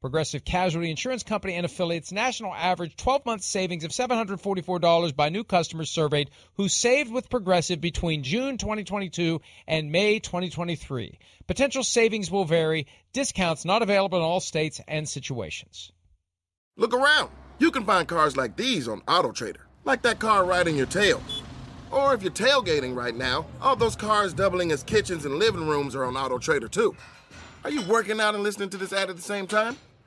Progressive Casualty Insurance Company and affiliates national average 12 month savings of $744 by new customers surveyed who saved with Progressive between June 2022 and May 2023. Potential savings will vary, discounts not available in all states and situations. Look around. You can find cars like these on AutoTrader, like that car riding your tail. Or if you're tailgating right now, all those cars doubling as kitchens and living rooms are on AutoTrader too. Are you working out and listening to this ad at the same time?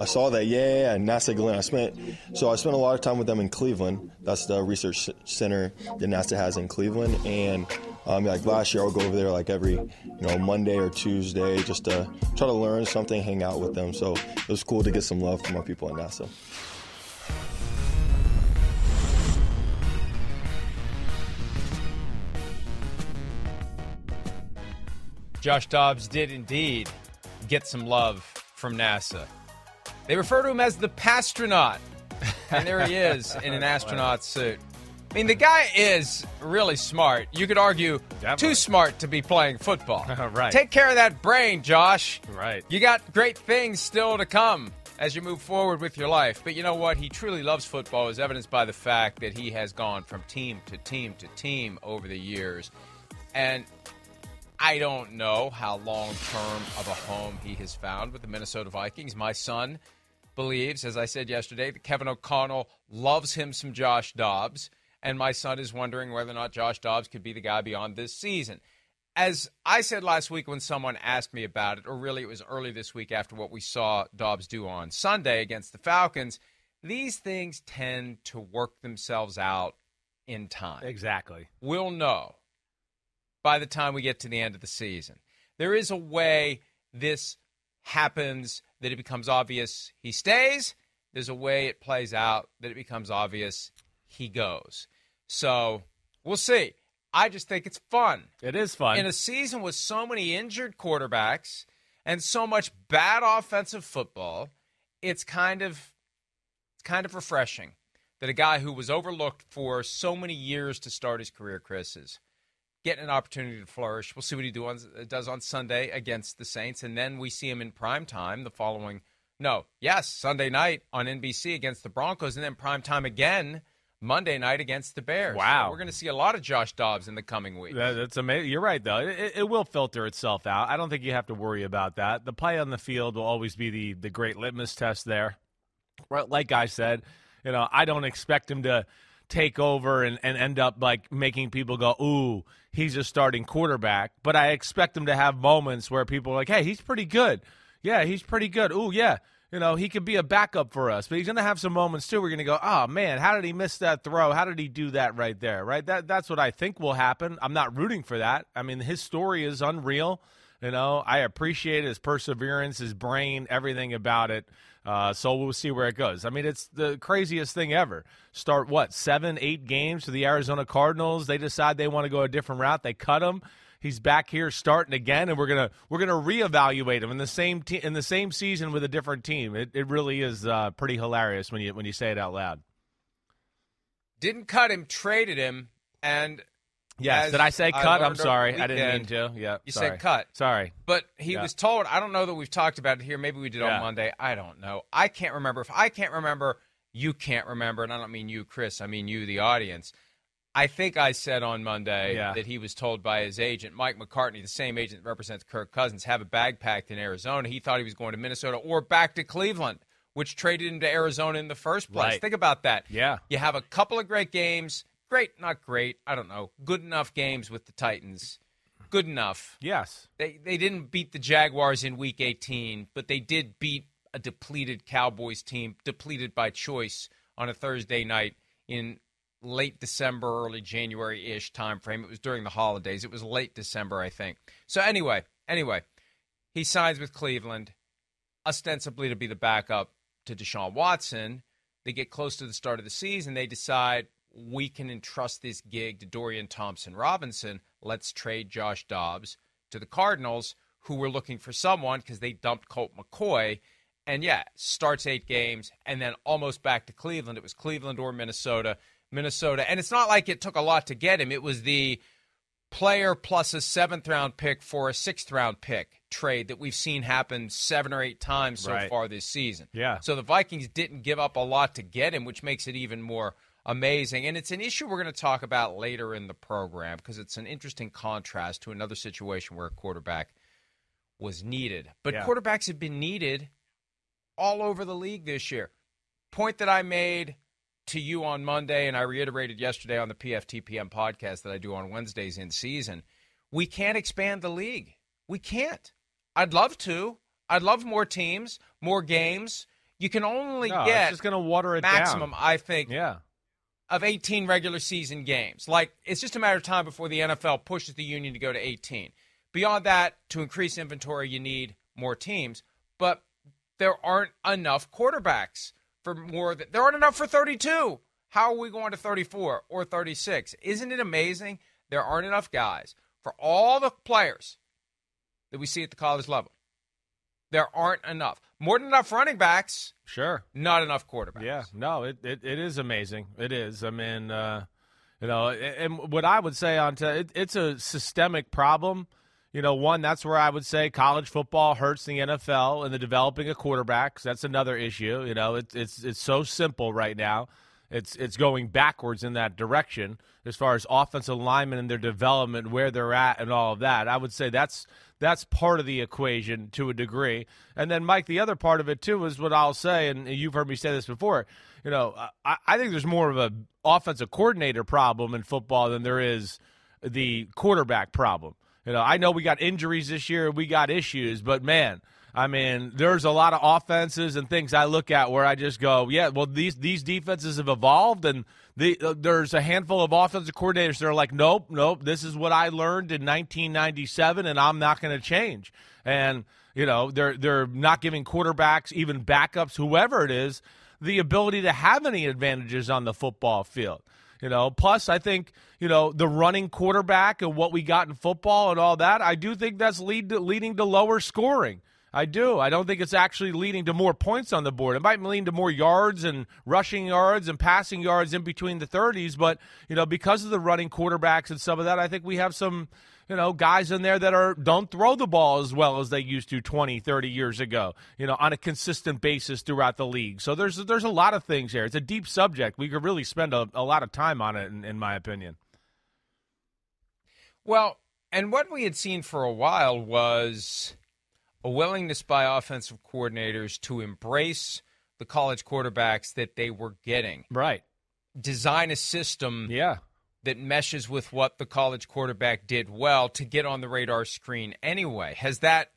I saw that, yeah, yeah, NASA Glenn. I spent so I spent a lot of time with them in Cleveland. That's the research center that NASA has in Cleveland, and um, like last year, I would go over there like every you know Monday or Tuesday just to try to learn something, hang out with them. So it was cool to get some love from our people at NASA. Josh Dobbs did indeed get some love from NASA. They refer to him as the Passtronaut. And there he is in an astronaut suit. I mean, the guy is really smart. You could argue Definitely. too smart to be playing football. Right. Take care of that brain, Josh. Right. You got great things still to come as you move forward with your life. But you know what? He truly loves football, as evidenced by the fact that he has gone from team to team to team over the years. And I don't know how long term of a home he has found with the Minnesota Vikings. My son believes, as I said yesterday, that Kevin O'Connell loves him some Josh Dobbs. And my son is wondering whether or not Josh Dobbs could be the guy beyond this season. As I said last week when someone asked me about it, or really it was early this week after what we saw Dobbs do on Sunday against the Falcons, these things tend to work themselves out in time. Exactly. We'll know by the time we get to the end of the season. There is a way this happens that it becomes obvious he stays. There's a way it plays out that it becomes obvious he goes. So we'll see. I just think it's fun. It is fun. In a season with so many injured quarterbacks and so much bad offensive football, it's kind of it's kind of refreshing that a guy who was overlooked for so many years to start his career, Chris, is getting an opportunity to flourish. We'll see what he do on, does on Sunday against the Saints, and then we see him in prime time the following. No, yes, Sunday night on NBC against the Broncos, and then prime time again Monday night against the Bears. Wow. So we're going to see a lot of Josh Dobbs in the coming week. That- That's amazing. You're right, though. It, it will filter itself out. I don't think you have to worry about that. The play on the field will always be the the great litmus test there. Right, like I said, you know, I don't expect him to take over and, and end up like making people go, "Ooh, he's a starting quarterback." But I expect him to have moments where people are like, "Hey, he's pretty good. Yeah, he's pretty good. Ooh, yeah." You know, he could be a backup for us, but he's going to have some moments too. We're going to go, oh man, how did he miss that throw? How did he do that right there? Right? That that's what I think will happen. I'm not rooting for that. I mean, his story is unreal. You know, I appreciate his perseverance, his brain, everything about it. Uh, so we'll see where it goes. I mean, it's the craziest thing ever. Start what seven, eight games for the Arizona Cardinals. They decide they want to go a different route. They cut him. He's back here starting again, and we're gonna we're gonna reevaluate him in the same te- in the same season with a different team. It, it really is uh, pretty hilarious when you when you say it out loud. Didn't cut him, traded him, and Yes. As Did I say cut? I'm sorry. the I didn't mean to. Yeah. You sorry. said cut. Sorry. But he Yeah. was told, I don't know that we've talked about it here. Maybe we did Yeah. on Monday. I don't know. I can't remember. If I can't remember, you can't remember. And I don't mean you, Chris. I mean you, the audience. I think I said on Monday Yeah. that he was told by his agent, Mike McCartney, the same agent that represents Kirk Cousins, have a bag packed in Arizona. He thought he was going to Minnesota or back to Cleveland, which traded him to Arizona in the first place. Right. Think about that. Yeah. You have a couple of great games. Great, not great. I don't know. Good enough games with the Titans. Good enough. Yes. They they didn't beat the Jaguars in week 18, but they did beat a depleted Cowboys team, depleted by choice on a Thursday night in late December, early January-ish time frame. It was during the holidays. It was late December, I think. So anyway, anyway, he signs with Cleveland ostensibly to be the backup to Deshaun Watson. They get close to the start of the season, they decide we can entrust this gig to Dorian Thompson Robinson. Let's trade Josh Dobbs to the Cardinals, who were looking for someone because they dumped Colt McCoy. And yeah, starts eight games and then almost back to Cleveland. It was Cleveland or Minnesota. Minnesota. And it's not like it took a lot to get him. It was the player plus a seventh round pick for a sixth round pick trade that we've seen happen seven or eight times so Right. far this season. Yeah. So the Vikings didn't give up a lot to get him, which makes it even more amazing. And it's an issue we're going to talk about later in the program because it's an interesting contrast to another situation where a quarterback was needed. But Yeah. quarterbacks have been needed all over the league this year. Point that I made to you on Monday, and I reiterated yesterday on the PFTPM podcast that I do on Wednesdays in season. We can't expand the league. We can't. I'd love to. I'd love more teams, more games. You can only No, get it's just going to water it maximum, down. I think, Yeah. Of 18 regular season games. Like, it's just a matter of time before the NFL pushes the union to go to 18. Beyond that, to increase inventory, you need more teams. But there aren't enough quarterbacks for more than there aren't enough for 32. How are we going to 34 or 36? Isn't it amazing? There aren't enough guys for all the players that we see at the college level. There aren't enough. More than enough running backs, Sure. not enough quarterbacks. Yeah, no, it, it, it is amazing. It is. I mean, uh, you know, and what I would say on to it, it's a systemic problem. You know, one that's where I would say college football hurts the NFL and the developing of quarterbacks. That's another issue. You know, it's it's it's so simple right now. It's it's going backwards in that direction as far as offensive linemen and their development, where they're at, and all of that. I would say that's that's part of the equation to a degree. And then, Mike, the other part of it too is what I'll say, and you've heard me say this before. You know, I, I think there's more of a offensive coordinator problem in football than there is the quarterback problem. You know, I know we got injuries this year, and we got issues, but man, I mean, there's a lot of offenses and things I look at where I just go, yeah, well, these these defenses have evolved, and the, uh, there's a handful of offensive coordinators that are like, nope, nope, this is what I learned in 1997, and I'm not going to change. And you know, they're they're not giving quarterbacks, even backups, whoever it is, the ability to have any advantages on the football field. You know, plus I think you know the running quarterback and what we got in football and all that. I do think that's lead to, leading to lower scoring. I do. I don't think it's actually leading to more points on the board. It might lead to more yards and rushing yards and passing yards in between the 30s, but you know, because of the running quarterbacks and some of that, I think we have some, you know, guys in there that are don't throw the ball as well as they used to 20, 30 years ago, you know, on a consistent basis throughout the league. So there's there's a lot of things here. It's a deep subject. We could really spend a, a lot of time on it in, in my opinion. Well, and what we had seen for a while was a willingness by offensive coordinators to embrace the college quarterbacks that they were getting, Right. design a system Yeah. that meshes with what the college quarterback did well to get on the radar screen anyway. Has that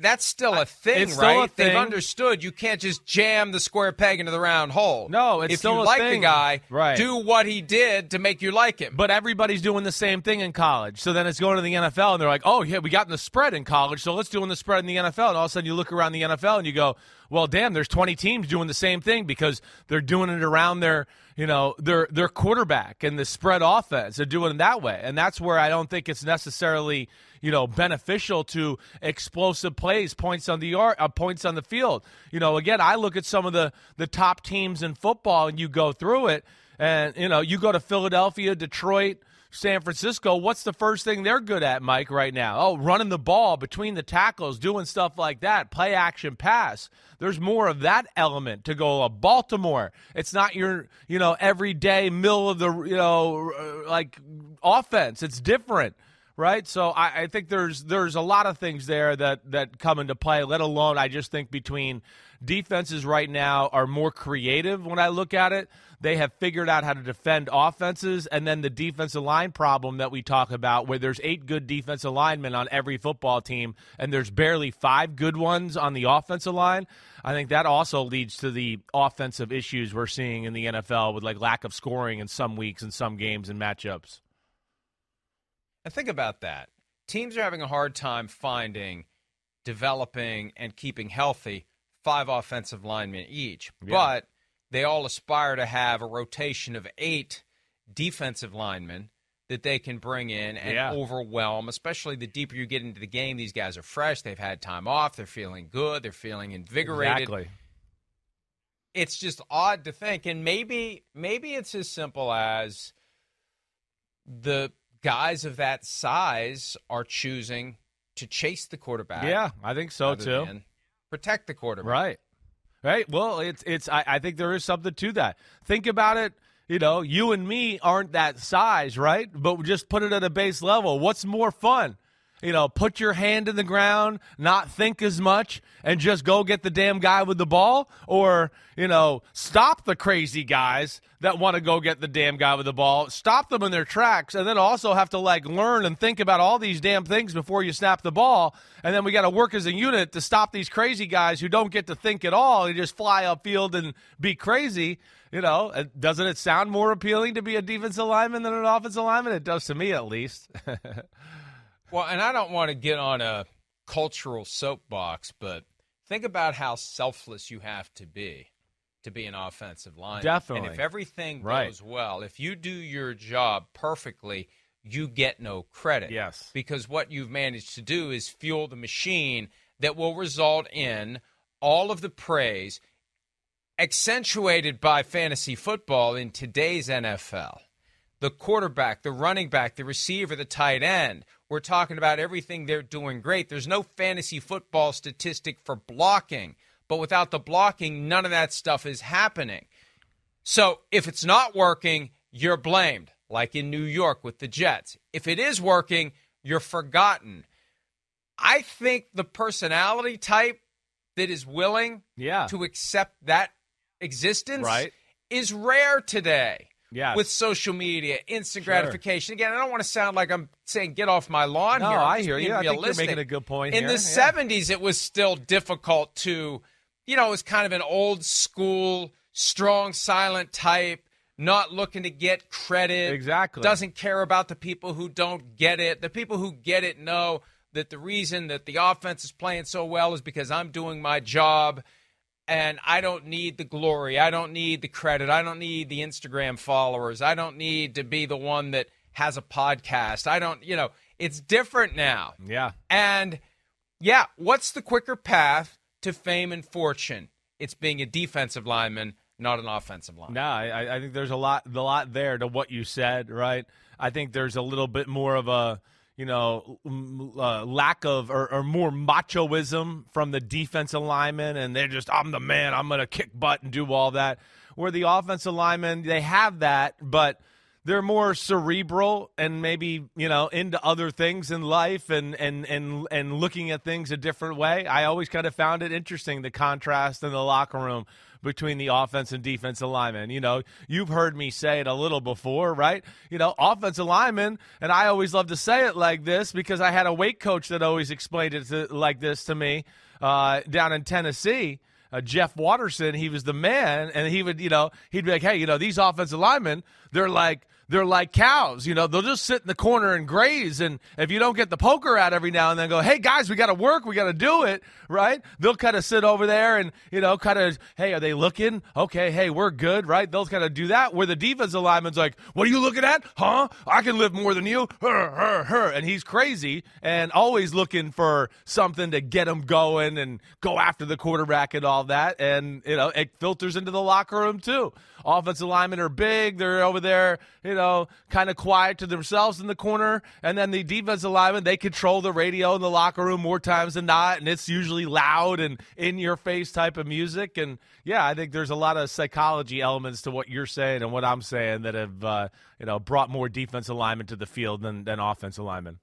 that's still a thing, It's still right? a thing. They've understood you can't just jam the square peg into the round hole. No, it's if still you a like the guy, Right. do what he did to make you like him. But everybody's doing the same thing in college. So then it's going to the NFL, and they're like, oh, yeah, we got in the spread in college, so let's do in the spread in the NFL. And all of a sudden you look around the NFL and you go, well, damn, there's 20 teams doing the same thing because they're doing it around their, you know, their their quarterback and the spread offense. They're doing it that way. And that's where I don't think it's necessarily, you know, beneficial to explosive plays, points on the yard, uh, points on the field. You know, again, I look at some of the the top teams in football and you go through it and you know, you go to Philadelphia, Detroit, San Francisco, what's the first thing they're good at, Mike, right now? Oh, running the ball between the tackles, doing stuff like that, play action pass. There's more of that element to go. Uh, Baltimore, it's not your, you know, everyday middle of the, you know, like offense. It's different right? So I, I, think there's there's a lot of things there that that come into play. Let alone, I just think between defenses right now are more creative when I look at it. They have figured out how to defend offenses, and then the defensive line problem that we talk about, where there's eight good defensive linemen on every football team, and there's barely five good ones on the offensive line. I think that also leads to the offensive issues we're seeing in the NFL with like lack of scoring in some weeks and some games and matchups. And think about that. Teams are having a hard time finding, developing, and keeping healthy five offensive linemen each. Yeah. But they all aspire to have a rotation of eight defensive linemen that they can bring in and yeah. overwhelm, especially the deeper you get into the game. These guys are fresh. They've had time off. They're feeling good. They're feeling invigorated. Exactly. It's just odd to think. And maybe maybe it's as simple as the guys of that size are choosing to chase the quarterback. Yeah, I think so too. Protect the quarterback. Right. Right. Well, it's it's. I, I think there is something to that. Think about it. You know, you and me aren't that size, right? But just put it at a base level. What's more fun? You know, put your hand in the ground, not think as much, and just go get the damn guy with the ball? Or, you know, stop the crazy guys that want to go get the damn guy with the ball, stop them in their tracks, and then also have to, like, learn and think about all these damn things before you snap the ball. And then we got to work as a unit to stop these crazy guys who don't get to think at all and just fly upfield and be crazy. You know, uh, doesn't it sound more appealing to be a defensive lineman than an offensive lineman? It does to me, at least. Well, and I don't want to get on a cultural soapbox, but think about how selfless you have to be to be an offensive line. Definitely. And if everything right. goes well, if you do your job perfectly, you get no credit. Yes. Because what you've managed to do is fuel the machine that will result in all of the praise accentuated by fantasy football in today's NFL. The quarterback, the running back, the receiver, the tight end we're talking about everything they're doing great. There's no fantasy football statistic for blocking, but without the blocking, none of that stuff is happening. So if it's not working, you're blamed, like in New York with the Jets. If it is working, you're forgotten. I think the personality type that is willing yeah. to accept that existence right. is rare today yeah, with social media, instant sure. gratification. Again, I don't want to sound like I'm saying get off my lawn no, here. I hear you. I think you're making a good point. In here. the yeah. 70s, it was still difficult to, you know, it was kind of an old school, strong, silent type. Not looking to get credit. Exactly. Doesn't care about the people who don't get it. The people who get it know that the reason that the offense is playing so well is because I'm doing my job and I don't need the glory. I don't need the credit. I don't need the Instagram followers. I don't need to be the one that has a podcast. I don't, you know, it's different now. Yeah. And yeah, what's the quicker path to fame and fortune? It's being a defensive lineman, not an offensive lineman. No, I, I think there's a lot, a lot there to what you said, right? I think there's a little bit more of a you know, uh, lack of or, or, more machoism from the defensive linemen, and they're just, I'm the man, I'm going to kick butt and do all that. Where the offensive linemen, they have that, but they're more cerebral and maybe you know into other things in life and and and and looking at things a different way. I always kind of found it interesting the contrast in the locker room between the offense and defensive linemen. You know, you've heard me say it a little before, right? You know, offensive linemen, and I always love to say it like this because I had a weight coach that always explained it to, like this to me uh, down in Tennessee. Uh, Jeff Watterson, he was the man, and he would, you know, he'd be like, "Hey, you know, these offensive linemen, they're like they're like cows. You know, they'll just sit in the corner and graze. And if you don't get the poker out every now and then, go, hey guys, we got to work, we got to do it, right? They'll kind of sit over there and you know, kind of, hey, are they looking? Okay, hey, we're good, right? They'll kind of do that. Where the defensive lineman's like, what are you looking at? Huh? I can live more than you. Her, her, her. And he's crazy and always looking for something to get him going and go after the quarterback and all that. And you know, it filters into the locker room too. Offensive linemen are big. They're over there. You know, kind of quiet to themselves in the corner, and then the defensive linemen they control the radio in the locker room more times than not, and it's usually loud and in your face type of music. And yeah, I think there's a lot of psychology elements to what you're saying and what I'm saying that have uh, you know brought more defensive linemen to the field than than offensive linemen.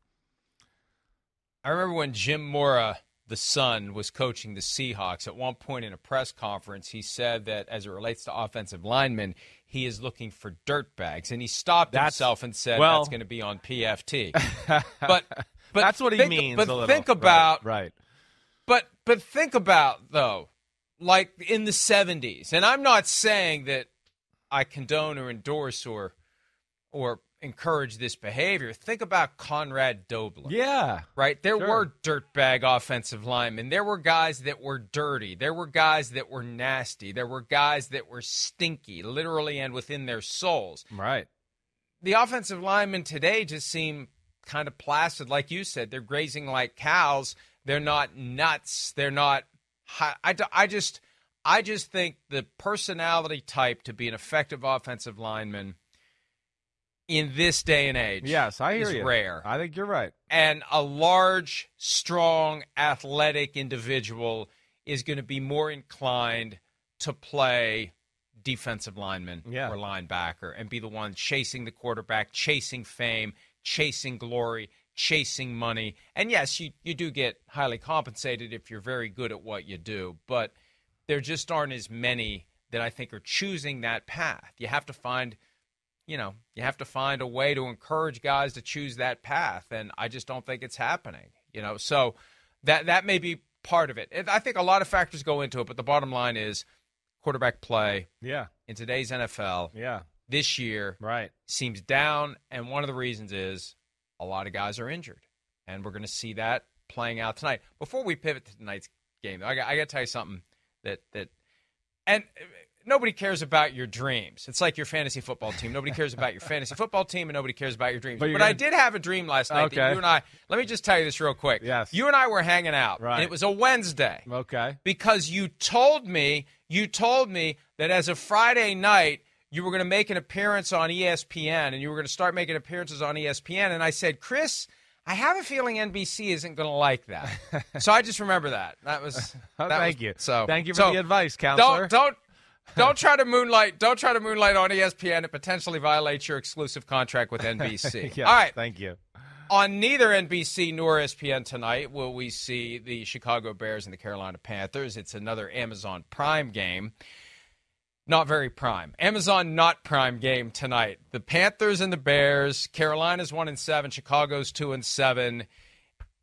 I remember when Jim Mora the son was coaching the Seahawks. At one point in a press conference, he said that as it relates to offensive linemen, he is looking for dirt bags, and he stopped that's, himself and said well, that's going to be on PFT. but but that's what think, he means. But think about right, right. But but think about though, like in the '70s, and I'm not saying that I condone or endorse or or encourage this behavior. Think about Conrad Dobler. Yeah. Right? There sure. were dirtbag offensive linemen. There were guys that were dirty. There were guys that were nasty. There were guys that were stinky, literally and within their souls. Right. The offensive linemen today just seem kind of placid, like you said. They're grazing like cows. They're not nuts. They're not. I, I just. I just think the personality type to be an effective offensive lineman in this day and age yes i hear is you. rare. I think you're right. And a large strong athletic individual is going to be more inclined to play defensive lineman yeah. or linebacker and be the one chasing the quarterback chasing fame chasing glory chasing money. And yes you, you do get highly compensated if you're very good at what you do but there just aren't as many that i think are choosing that path. You have to find you know, you have to find a way to encourage guys to choose that path, and I just don't think it's happening. You know, so that that may be part of it. I think a lot of factors go into it, but the bottom line is quarterback play. Yeah. In today's NFL. Yeah. This year. Right. Seems down, and one of the reasons is a lot of guys are injured, and we're going to see that playing out tonight. Before we pivot to tonight's game, I got, I got to tell you something that that and nobody cares about your dreams. It's like your fantasy football team. Nobody cares about your fantasy football team, and nobody cares about your dreams. But, but I did have a dream last night. Okay. you and I. Let me just tell you this real quick. Yes. You and I were hanging out. Right. And it was a Wednesday. Okay. Because you told me, you told me that as a Friday night. You were going to make an appearance on ESPN, and you were going to start making appearances on ESPN. And I said, Chris, I have a feeling NBC isn't going to like that. so I just remember that. That was. Oh, that Thank was, you. So thank you for so the advice, counselor. Don't don't don't try to moonlight. Don't try to moonlight on ESPN. It potentially violates your exclusive contract with NBC. yes, All right. Thank you. On neither NBC nor ESPN tonight will we see the Chicago Bears and the Carolina Panthers. It's another Amazon Prime game. Not very prime. Amazon not prime game tonight. The Panthers and the Bears. Carolina's one and seven. Chicago's two and seven.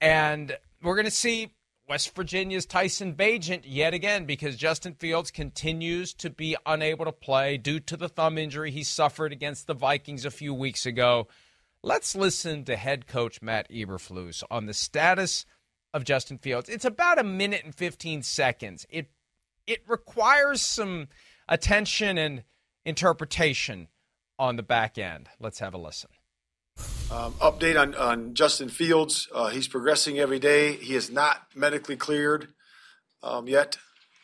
And we're going to see West Virginia's Tyson Bagent yet again because Justin Fields continues to be unable to play due to the thumb injury he suffered against the Vikings a few weeks ago. Let's listen to head coach Matt Eberflus on the status of Justin Fields. It's about a minute and 15 seconds. It it requires some attention and interpretation on the back end. Let's have a listen. Um, update on, Justin Fields. Uh, he's progressing every day. He is not medically cleared um, yet.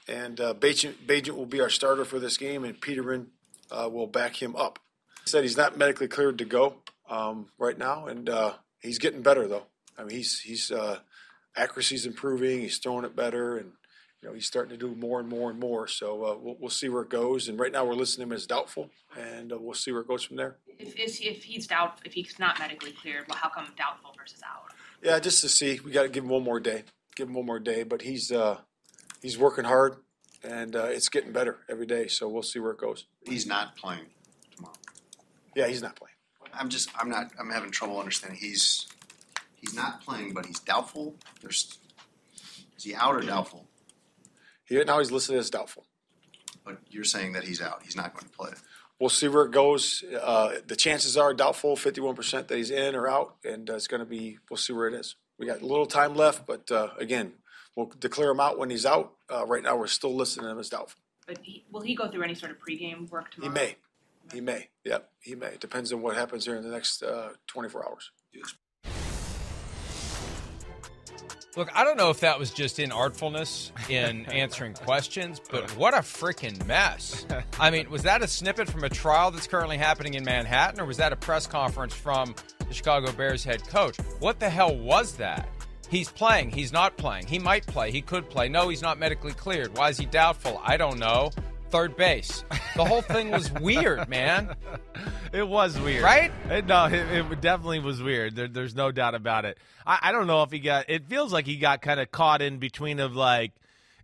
And uh, Bagent, will be our starter for this game, and Peterman uh, will back him up. He said he's not medically cleared to go um, right now, and he's getting better, though. I mean, he's, he's uh, accuracy's improving, he's throwing it better, and you know, he's starting to do more and more and more. So uh, we'll, we'll see where it goes. And right now we're listing him as doubtful, and uh, we'll see where it goes from there. If, if he's doubt, if he's not medically cleared, well, how come doubtful versus out? Yeah, just to see. We got to give him one more day. Give him one more day. But he's uh, he's working hard, and uh, it's getting better every day. So we'll see where it goes. He's not playing tomorrow. Yeah, he's not playing. I'm just I'm not I'm having trouble understanding. He's he's not playing, but he's doubtful. There's is he out or doubtful? He, now he's listed as doubtful. But you're saying that he's out. He's not going to play. We'll see where it goes. Uh, the chances are doubtful, 51% that he's in or out, and uh, it's going to be, we'll see where it is. We got a little time left, but uh, again, we'll declare him out when he's out. Uh, right now, we're still listing him as doubtful. But he, will he go through any sort of pregame work tomorrow? He may. He may. Yep, he may. It depends on what happens here in the next uh, 24 hours. Look, I don't know if that was just inartfulness in answering questions, but what a freaking mess. I mean, was that a snippet from a trial that's currently happening in Manhattan, or was that a press conference from the Chicago Bears head coach? What the hell was that? He's playing. He's not playing. He might play. He could play. No, he's not medically cleared. Why is he doubtful? I don't know. Third base. The whole thing was weird, man. It was weird, Right? It, no, it, it definitely was weird. There, there's no doubt about it. I, I don't know if he got. It feels like he got kind of caught in between of like.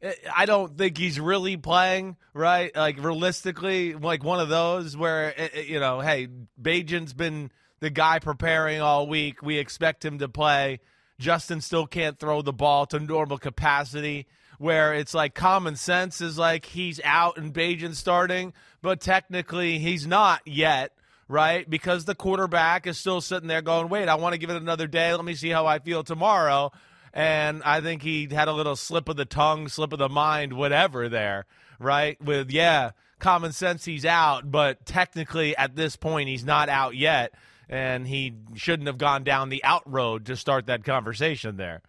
eh, I don't think he's really playing right. Like realistically, like one of those where eh, eh, you know, hey, Bagent's been the guy preparing all week. We expect him to play. Justin still can't throw the ball to normal capacity. Where it's like common sense is like he's out and Bagent's starting, but technically he's not yet right? Because the quarterback is still sitting there going, wait, I want to give it another day. Let me see how I feel tomorrow. And I think he had a little slip of the tongue, slip of the mind, whatever there, right? With, yeah, common sense, he's out, but technically at this point, he's not out yet. And he shouldn't have gone down the out road to start that conversation there.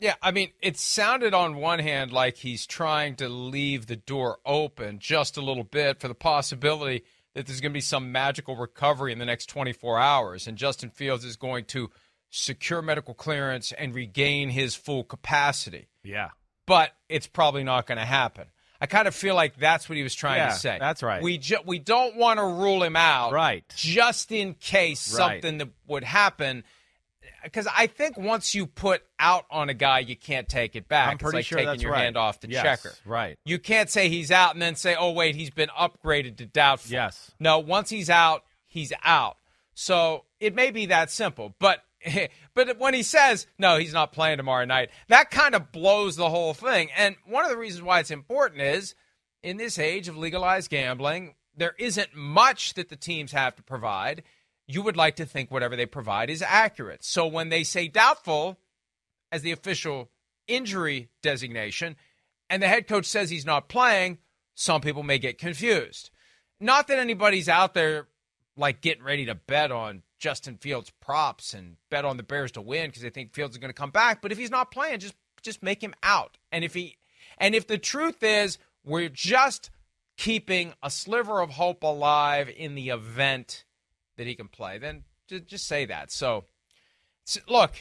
Yeah, I mean, it sounded on one hand like he's trying to leave the door open just a little bit for the possibility that there's going to be some magical recovery in the next 24 hours, and Justin Fields is going to secure medical clearance and regain his full capacity. Yeah. But it's probably not going to happen. I kind of feel like that's what he was trying Yeah, to say. that's right. We ju- we don't want to rule him out, Right. Just in case Right. something that would happen, because I think once you put out on a guy, you can't take it back. I'm pretty it's like sure taking that's your right. hand off the Yes, checker. right. You can't say he's out and then say, "Oh wait, he's been upgraded to doubtful." Yes. No, once he's out, he's out. So it may be that simple, but but when he says no, he's not playing tomorrow night, that kind of blows the whole thing. And one of the reasons why it's important is in this age of legalized gambling, there isn't much that the teams have to provide. You would like to think whatever they provide is accurate. So when they say doubtful as the official injury designation, and the head coach says he's not playing, some people may get confused. Not that anybody's out there like getting ready to bet on Justin Fields props and bet on the Bears to win because they think Fields is going to come back. But if he's not playing, just just make him out. And if he and if the truth is we're just keeping a sliver of hope alive in the event that he can play, then just say that. So, look,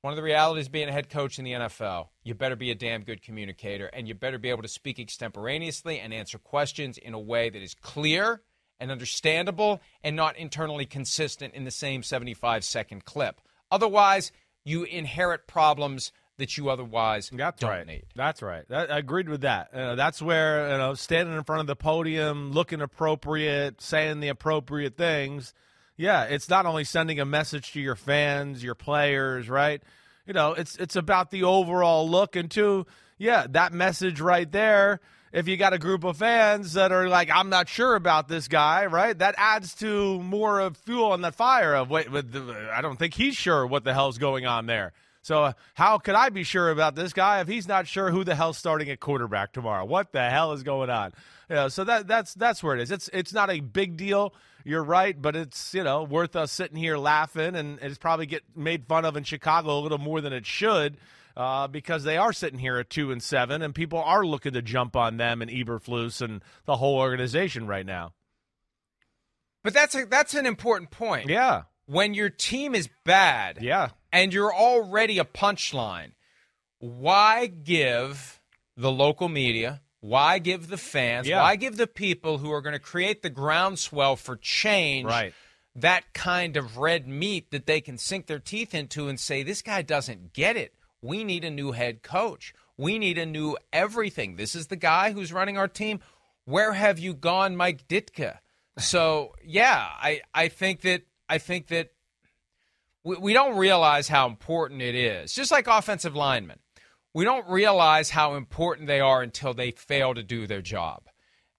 one of the realities of being a head coach in the NFL, you better be a damn good communicator and you better be able to speak extemporaneously and answer questions in a way that is clear and understandable and not internally consistent in the same 75 second clip. Otherwise, you inherit problems that you otherwise That's don't right. need. That's right. That, I agreed with that. Uh, that's where you know standing in front of the podium, looking appropriate, saying the appropriate things. Yeah, it's not only sending a message to your fans, your players, right? You know, it's it's about the overall look and two, yeah, that message right there. If you got a group of fans that are like, I'm not sure about this guy, right? That adds to more of fuel on that fire of wait, with the, I don't think he's sure what the hell's going on there. So uh, how could I be sure about this guy if he's not sure who the hell's starting at quarterback tomorrow? What the hell is going on? Yeah, so that that's that's where it is. It's it's not a big deal. You're right, but it's you know worth us sitting here laughing, and it's probably get made fun of in Chicago a little more than it should. Uh, because they are sitting here at two and seven, and people are looking to jump on them and Eberflus and the whole organization right now. But that's a, that's an important point. Yeah, When your team is bad, yeah, and you're already a punchline, why give the local media, why give the fans, Yeah. why give the people who are going to create the groundswell for change Right. that kind of red meat that they can sink their teeth into and say, this guy doesn't get it. We need a new head coach. We need a new everything. This is the guy who's running our team. Where have you gone, Mike Ditka? So yeah, I, I think that I think that we, we don't realize how important it is. Just like offensive linemen, we don't realize how important they are until they fail to do their job.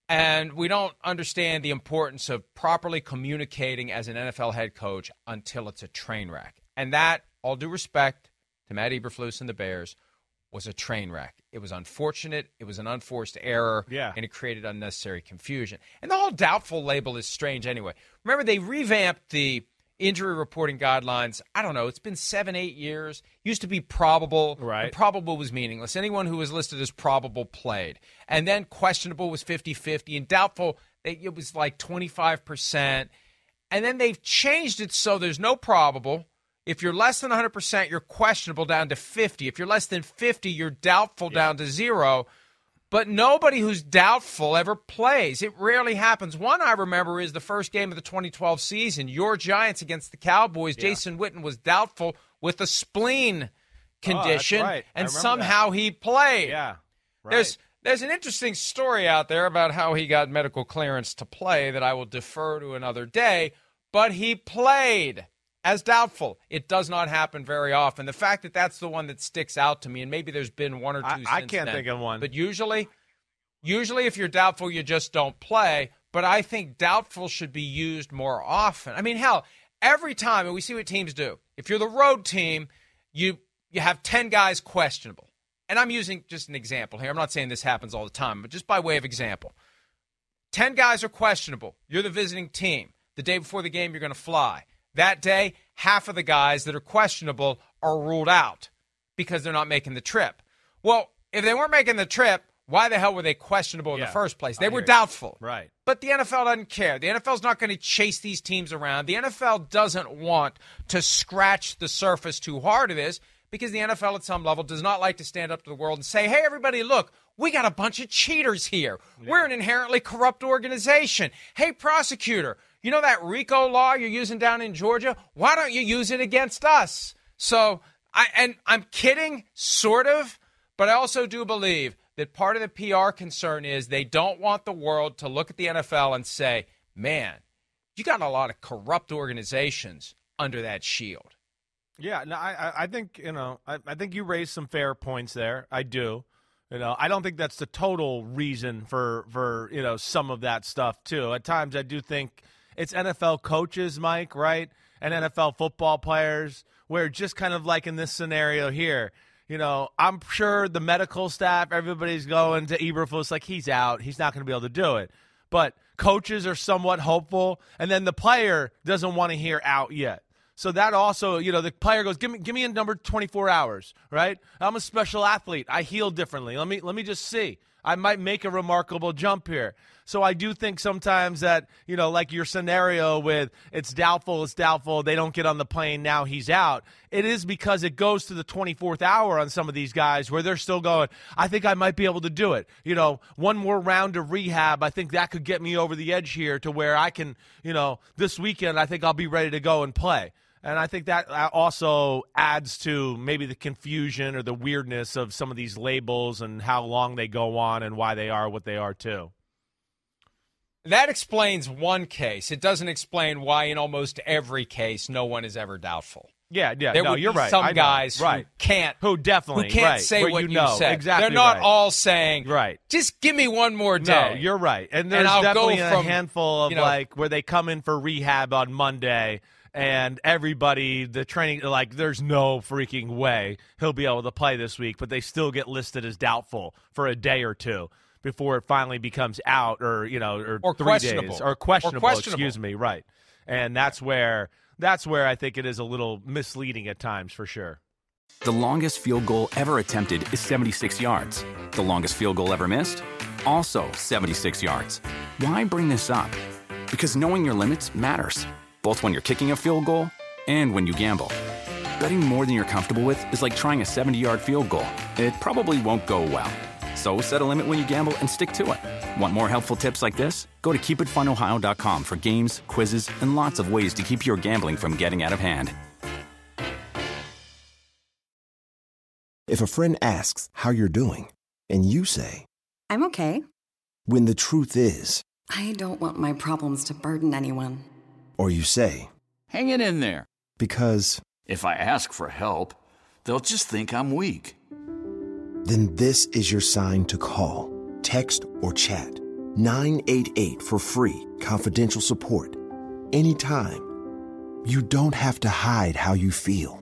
And we don't understand the importance of properly communicating as an NFL head coach until it's a train wreck. And that, all due respect to Matt Eberflus and the Bears, was a train wreck. It was unfortunate. It was an unforced error. Yeah. And it created unnecessary confusion. And the whole doubtful label is strange anyway. Remember, they revamped the injury reporting guidelines, I don't know, it's been seven, eight years. Used to be probable. Right. And probable was meaningless. Anyone who was listed as probable played. And then questionable was 50 50, and doubtful, it was like 25%. And then they've changed it so there's no probable. If you're less than 100%, you're questionable down to 50. If you're less than 50, you're doubtful yeah. down to zero. But nobody who's doubtful ever plays. It rarely happens. One I remember is the first game of the 2012 season, your Giants against the Cowboys. Yeah. Jason Witten was doubtful with a spleen condition, oh, right. and somehow that. he played. Yeah. Right. There's there's an interesting story out there about how he got medical clearance to play that I will defer to another day, but he played as doubtful. It does not happen very often. The fact that that's the one that sticks out to me, and maybe there's been one or two. I, I can't then, think of one. But usually, usually if you're doubtful, you just don't play. But I think doubtful should be used more often. I mean, hell, every time, and we see what teams do. If you're the road team, you you have ten guys questionable. And I'm using just an example here. I'm not saying this happens all the time, but just by way of example. 10 guys are questionable. You're the visiting team. The day before the game, you're going to fly. That day, half of the guys that are questionable are ruled out because they're not making the trip. Well, if they weren't making the trip, why the hell were they questionable in yeah, the first place? They I were doubtful. Right. But the NFL doesn't care. The NFL's not going to chase these teams around. The NFL doesn't want to scratch the surface too hard of this because the NFL at some level does not like to stand up to the world and say, hey, everybody, look, we got a bunch of cheaters here. Yeah. We're an inherently corrupt organization. Hey, prosecutor, you know that RICO law you're using down in Georgia? Why don't you use it against us? So, I and I'm kidding, sort of, but I also do believe that part of the PR concern is they don't want the world to look at the NFL and say, man, you got a lot of corrupt organizations under that shield. Yeah, no, I, I think you know, I, I think you raised some fair points there. I do. You know, I don't think that's the total reason for for you know some of that stuff too. At times, I do think it's NFL coaches, Mike, right, and NFL football players, where just kind of like in this scenario here, you know, I'm sure the medical staff, everybody's going to Eberflus like he's out, he's not going to be able to do it, but coaches are somewhat hopeful, and then the player doesn't want to hear out yet. So that also, you know, the player goes, "Give me, give me a number 24 hours, right? I'm a special athlete. I heal differently. Let me, let me just see. I might make a remarkable jump here." So I do think sometimes that, you know, like your scenario with it's doubtful, it's doubtful, they don't get on the plane, now he's out. It is because it goes to the 24th hour on some of these guys where they're still going, I think I might be able to do it. You know, one more round of rehab, I think that could get me over the edge here to where I can, you know, this weekend, I think I'll be ready to go and play. And I think that uh, also adds to maybe the confusion or the weirdness of some of these labels and how long they go on and why they are what they are, too. That explains one case. It doesn't explain why, in almost every case, no one is ever doubtful. Yeah, yeah. There no, you're right. some guys right. who can't, who definitely, who can't right. say Where what you, you know. said. Exactly. They're not right. all saying, right. Just give me one more day. No, you're right. And there's and definitely a from, handful of you know, like where they come in for rehab on Monday and everybody the training like there's no freaking way he'll be able to play this week but they still get listed as doubtful for a day or two before it finally becomes out or you know or, or three questionable. Days or questionable, or questionable. excuse me right. And that's where that's where i think it is a little misleading at times for sure. The longest field goal ever attempted is 76 yards. The longest field goal ever missed? Also 76 yards. Why bring this up? Because knowing your limits matters both when you're kicking a field goal and when you gamble. Betting more than you're comfortable with is like trying a 70 yard field goal. It probably won't go well. So set a limit when you gamble and stick to it. Want more helpful tips like this? Go to keepitfunohio.com for games, quizzes, and lots of ways to keep your gambling from getting out of hand. If a friend asks how you're doing, and you say, I'm okay. When the truth is, I don't want my problems to burden anyone. Or you say, Hang it in there. Because if I ask for help, they'll just think I'm weak. Then this is your sign to call, text, or chat 988 for free, confidential support. Anytime. You don't have to hide how you feel.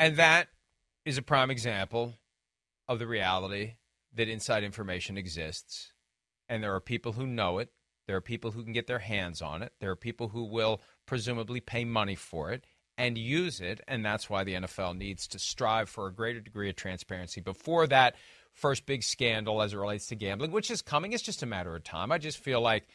And that is a prime example of the reality that inside information exists. And there are people who know it. There are people who can get their hands on it. There are people who will presumably pay money for it and use it. And that's why the NFL needs to strive for a greater degree of transparency before that first big scandal as it relates to gambling, which is coming. It's just a matter of time. I just feel like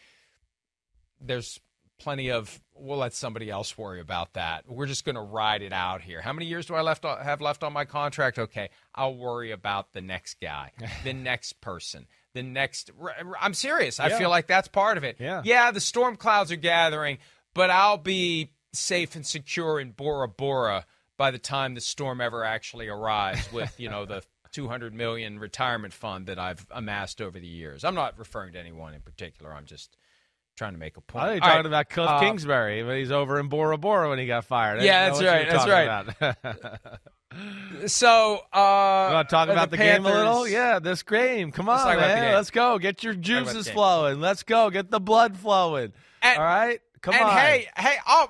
there's plenty of we'll let somebody else worry about that. We're just going to ride it out here. How many years do I left have left on my contract? Okay, I'll worry about the next guy, the next person, the next. I'm serious. I Yeah. feel like that's part of it. Yeah. Yeah, the storm clouds are gathering, but I'll be safe and secure in Bora Bora by the time the storm ever actually arrives with, you know, the 200 million retirement fund that I've amassed over the years. I'm not referring to anyone in particular. I'm just trying to make a point. I thought you talking right, about Kliff uh, Kingsbury when he's over in Bora Bora when he got fired. I Yeah, that's right, that's right. So, uh, You want to talk about the, game a little? Yeah, this game. Come Let's on, the man. Let's go. Get your juices flowing. Let's go. Get the blood flowing. And- All right? Come and on. hey, hey, oh,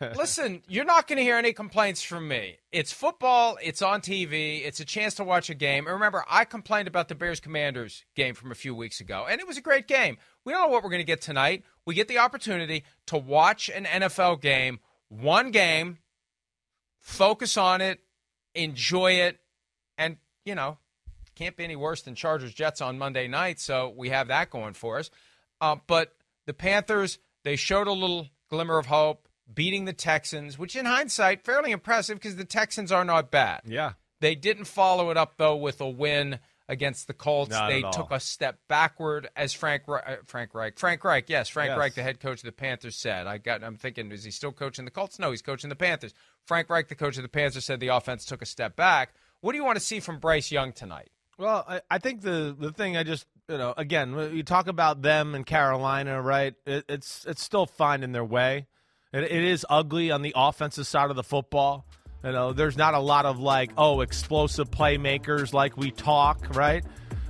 listen, you're not going to hear any complaints from me. It's football. It's on TV. It's a chance to watch a game. And remember, I complained about the Bears Commanders game from a few weeks ago, and it was a great game. We don't know what we're going to get tonight. We get the opportunity to watch an NFL game, one game, focus on it, enjoy it, and, you know, can't be any worse than Chargers Jets on Monday night, so we have that going for us. Uh, but the Panthers, they showed a little glimmer of hope, beating the Texans, which in hindsight, fairly impressive because the Texans are not bad. Yeah. They didn't follow it up, though, with a win against the Colts. Not they took a step backward, as Frank uh, Frank Reich, Frank Reich, yes, Frank Yes. Reich, the head coach of the Panthers, said. I got. I'm thinking, is he still coaching the Colts? No, he's coaching the Panthers. Frank Reich, the coach of the Panthers, said the offense took a step back. What do you want to see from Bryce Young tonight? Well, I, I think the the thing I just you know again you talk about them and Carolina, right? It, it's it's still finding their way. It, it is ugly on the offensive side of the football. You know, there's not a lot of like oh explosive playmakers like we talk, right?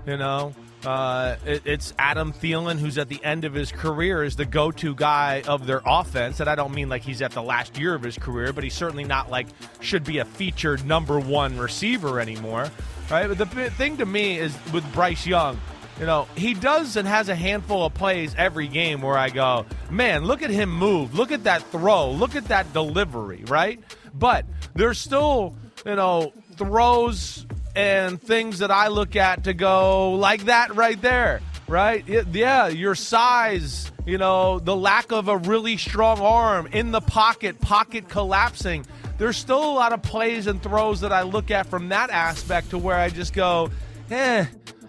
You know, uh, it, it's Adam Thielen who's at the end of his career is the go-to guy of their offense, and I don't mean like he's at the last year of his career, but he's certainly not like should be a featured number one receiver anymore, right? But the thing to me is with Bryce Young. You know, he does and has a handful of plays every game where I go, man, look at him move. Look at that throw. Look at that delivery, right? But there's still, you know, throws and things that I look at to go like that right there, right? Yeah, your size, you know, the lack of a really strong arm in the pocket, pocket collapsing. There's still a lot of plays and throws that I look at from that aspect to where I just go, eh,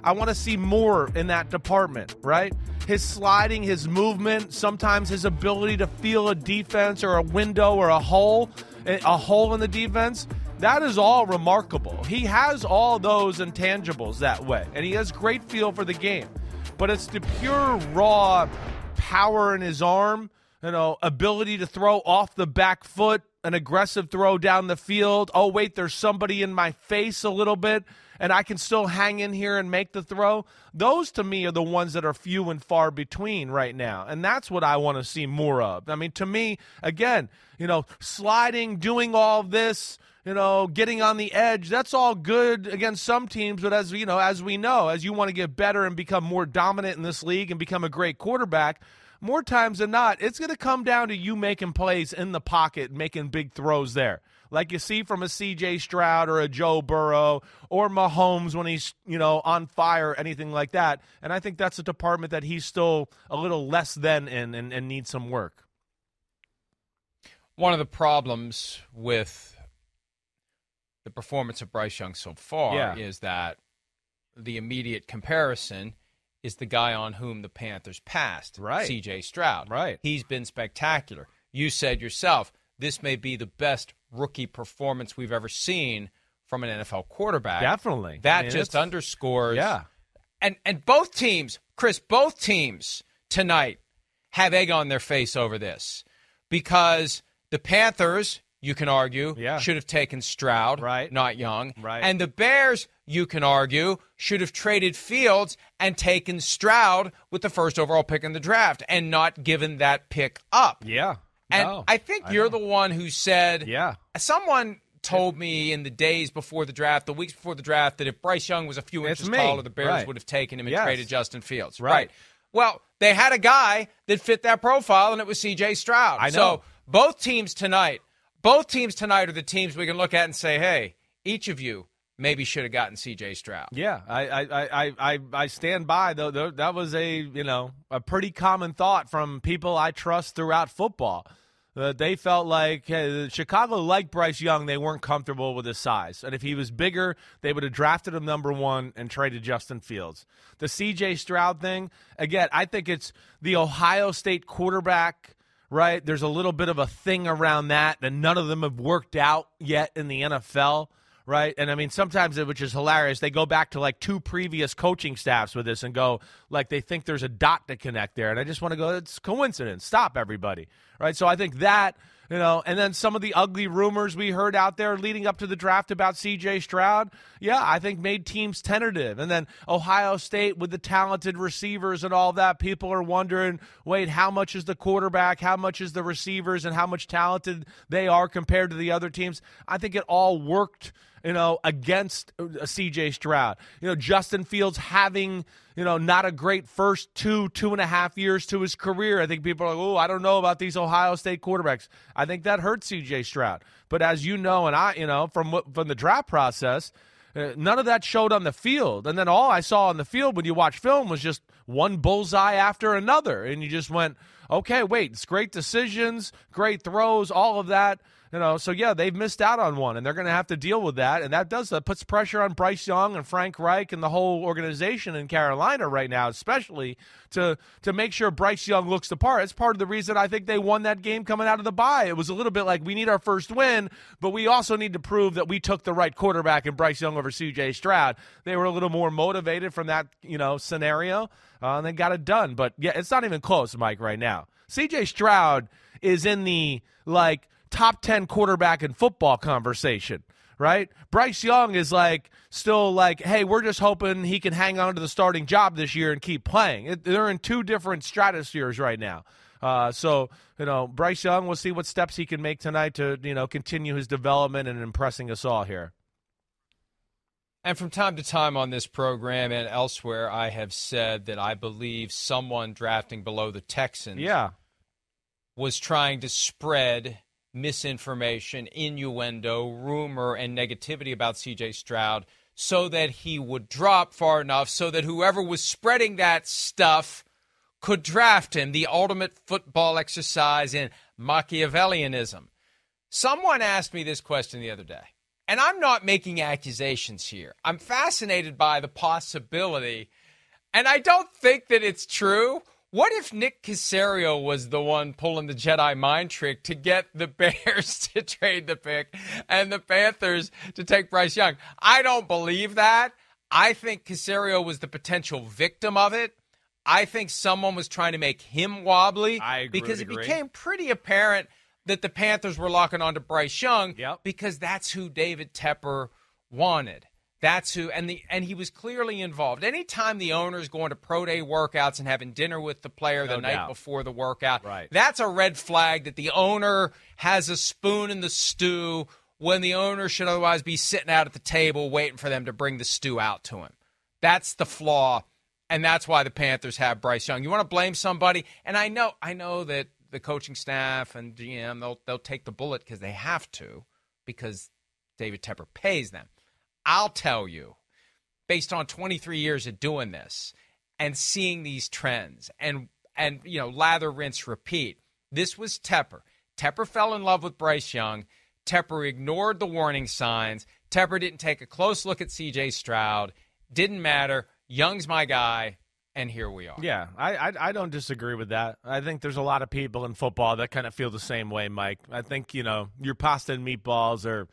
I want to see more in that department, right? His sliding, his movement, sometimes his ability to feel a defense or a window or a hole, a hole in the defense. That is all remarkable. He has all those intangibles that way, and he has great feel for the game. But it's the pure raw power in his arm, you know, ability to throw off the back foot, an aggressive throw down the field. Oh, wait, there's somebody in my face a little bit, and I can still hang in here and make the throw. Those to me are the ones that are few and far between right now. And that's what I want to see more of. I mean, to me, again, you know, sliding, doing all this, you know, getting on the edge, that's all good against some teams, but as you know, as we know, as you want to get better and become more dominant in this league and become a great quarterback, more times than not, it's going to come down to you making plays in the pocket, making big throws there. Like you see from a CJ Stroud or a Joe Burrow or Mahomes when he's, you know, on fire, anything like that. And I think that's a department that he's still a little less than in and, and needs some work. One of the problems with the performance of Bryce Young so far Yeah. is that the immediate comparison is the guy on whom the Panthers passed, Right. CJ Stroud. Right. He's been spectacular. You said yourself, this may be the best rookie performance we've ever seen from an NFL quarterback. Definitely. That I mean, just underscores. Yeah. And and both teams, Chris, both teams tonight have egg on their face over this because the Panthers, you can argue, Yeah. should have taken Stroud, Right. not Young, Right. and the Bears, you can argue, should have traded Fields and taken Stroud with the first overall pick in the draft and not given that pick up. Yeah. And No, I think you're the one who said, Yeah. Someone told me in the days before the draft, the weeks before the draft, that if Bryce Young was a few It's inches me. taller, the Bears Right. would have taken him and Yes. traded Justin Fields. Right. Well, they had a guy that fit that profile, and it was C.J. Stroud. I So know. both teams tonight, both teams tonight are the teams we can look at and say, hey, each of you maybe should have gotten C.J. Stroud. Yeah, I I, I, I, I stand by though. that was a you know a pretty common thought from people I trust throughout football. Uh, they felt like hey, Chicago liked Bryce Young. They weren't comfortable with his size, and if he was bigger, they would have drafted him number one and traded Justin Fields. The C.J. Stroud thing, again, I think it's the Ohio State quarterback. Right, there's a little bit of a thing around that, and none of them have worked out yet in the NFL right? And I mean, sometimes, it, which is hilarious, they go back to like two previous coaching staffs with this and go like they think there's a dot to connect there. And I just want to go, it's coincidence. Stop, everybody, right? So I think that. You know, and then some of the ugly rumors we heard out there leading up to the draft about CJ Stroud, yeah, I think made teams tentative. And then Ohio State with the talented receivers and all that, people are wondering, wait, how much is the quarterback, how much is the receivers, and how much talented they are compared to the other teams? I think it all worked you know, against uh, CJ Stroud. You know, Justin Fields having, you know, not a great first two, two and a half years to his career. I think people are like, oh, I don't know about these Ohio State quarterbacks. I think that hurt CJ Stroud. But as you know, and I, you know, from from the draft process, uh, none of that showed on the field. And then all I saw on the field when you watch film was just one bullseye after another. And you just went, okay, wait, it's great decisions, great throws, all of that. You know, so yeah, they've missed out on one, and they're going to have to deal with that, and that does that puts pressure on Bryce Young and Frank Reich and the whole organization in Carolina right now, especially to to make sure Bryce Young looks the part. It's part of the reason I think they won that game coming out of the bye. It was a little bit like we need our first win, but we also need to prove that we took the right quarterback in Bryce Young over C.J. Stroud. They were a little more motivated from that you know scenario, uh, and they got it done. But yeah, it's not even close, Mike. Right now, C.J. Stroud is in the like top 10 quarterback in football conversation, right? Bryce Young is like still like, hey, we're just hoping he can hang on to the starting job this year and keep playing. It, they're in two different stratospheres right now. Uh, so, you know, Bryce Young, we'll see what steps he can make tonight to, you know, continue his development and impressing us all here. And from time to time on this program and elsewhere, I have said that I believe someone drafting below the Texans Yeah. was trying to spread misinformation, innuendo, rumor, and negativity about CJ Stroud so that he would drop far enough so that whoever was spreading that stuff could draft him, the ultimate football exercise in Machiavellianism. Someone asked me this question the other day, and I'm not making accusations here. I'm fascinated by the possibility, and I don't think that it's true. What if Nick Caserio was the one pulling the Jedi mind trick to get the Bears to trade the pick and the Panthers to take Bryce Young? I don't believe that. I think Caserio was the potential victim of it. I think someone was trying to make him wobbly I agree- because it became pretty apparent that the Panthers were locking on to Bryce Young Yep. because that's who David Tepper wanted. That's who, and the and he was clearly involved. Anytime the owner's going to pro day workouts and having dinner with the player the No night before the workout, Right. that's a red flag that the owner has a spoon in the stew when the owner should otherwise be sitting out at the table waiting for them to bring the stew out to him. That's the flaw, and that's why the Panthers have Bryce Young. You want to blame somebody, and I know, I know that the coaching staff and GM they'll they'll take the bullet because they have to, because David Tepper pays them. I'll tell you, based on 23 years of doing this and seeing these trends and and you know lather rinse repeat this was tepper tepper fell in love with bryce young tepper ignored the warning signs tepper didn't take a close look at cj stroud didn't matter young's my guy and here we are. Yeah, I, I I don't disagree with that. I think there's a lot of people in football that kind of feel the same way, Mike. I think you know your pasta and meatballs are,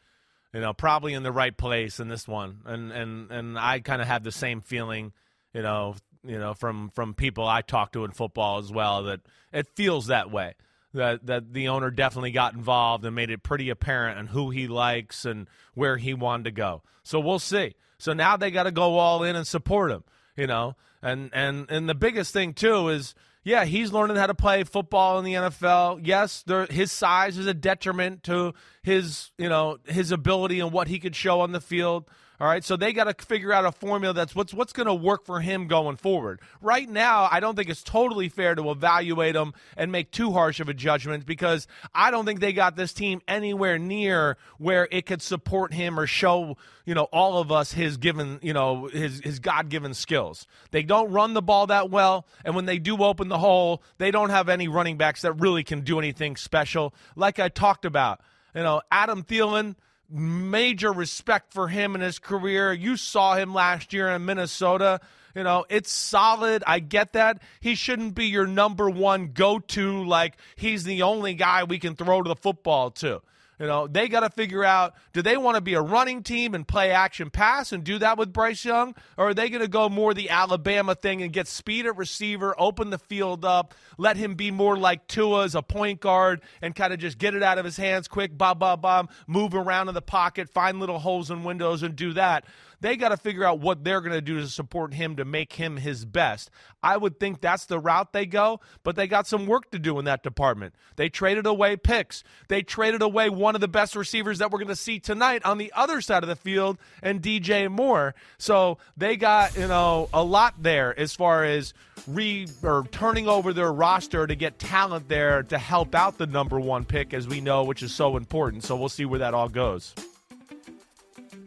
you know, probably in the right place in this one, and and and I kind of have the same feeling, you know, you know, from from people I talk to in football as well that it feels that way. That that the owner definitely got involved and made it pretty apparent on who he likes and where he wanted to go. So we'll see. So now they got to go all in and support him, you know. And and and the biggest thing too is yeah, he's learning how to play football in the NFL. Yes, there, his size is a detriment to his, you know, his ability and what he could show on the field. All right, so they got to figure out a formula that's what's what's going to work for him going forward. Right now, I don't think it's totally fair to evaluate him and make too harsh of a judgment because I don't think they got this team anywhere near where it could support him or show you know all of us his given you know his his God given skills. They don't run the ball that well, and when they do open the hole, they don't have any running backs that really can do anything special. Like I talked about, you know, Adam Thielen major respect for him in his career. You saw him last year in Minnesota. You know, it's solid. I get that. He shouldn't be your number one go to, like he's the only guy we can throw to the football to. You know, they got to figure out do they want to be a running team and play action pass and do that with Bryce Young? Or are they going to go more the Alabama thing and get speed at receiver, open the field up, let him be more like Tua as a point guard and kind of just get it out of his hands quick, bob, bob, bob, move around in the pocket, find little holes and windows and do that? They got to figure out what they're going to do to support him to make him his best. I would think that's the route they go, but they got some work to do in that department. They traded away picks. They traded away one of the best receivers that we're going to see tonight on the other side of the field and DJ Moore. So they got, you know, a lot there as far as re or turning over their roster to get talent there to help out the number 1 pick as we know, which is so important. So we'll see where that all goes.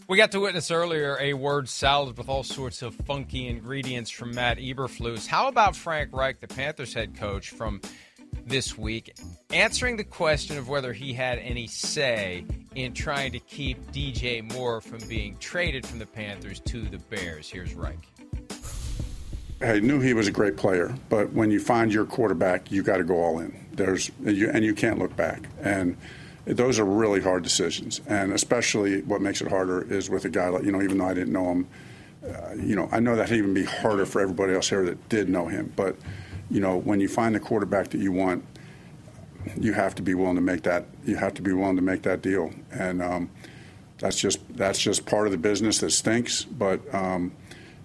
We got to witness earlier a word salad with all sorts of funky ingredients from Matt Eberflus. How about Frank Reich, the Panthers head coach from this week, answering the question of whether he had any say in trying to keep DJ Moore from being traded from the Panthers to the Bears? Here's Reich. I knew he was a great player, but when you find your quarterback, you got to go all in. There's you, and you can't look back. And those are really hard decisions, and especially what makes it harder is with a guy like you know, even though I didn't know him, uh, you know, I know that would even be harder for everybody else here that did know him. But you know, when you find the quarterback that you want, you have to be willing to make that. You have to be willing to make that deal, and um, that's just that's just part of the business that stinks. But um,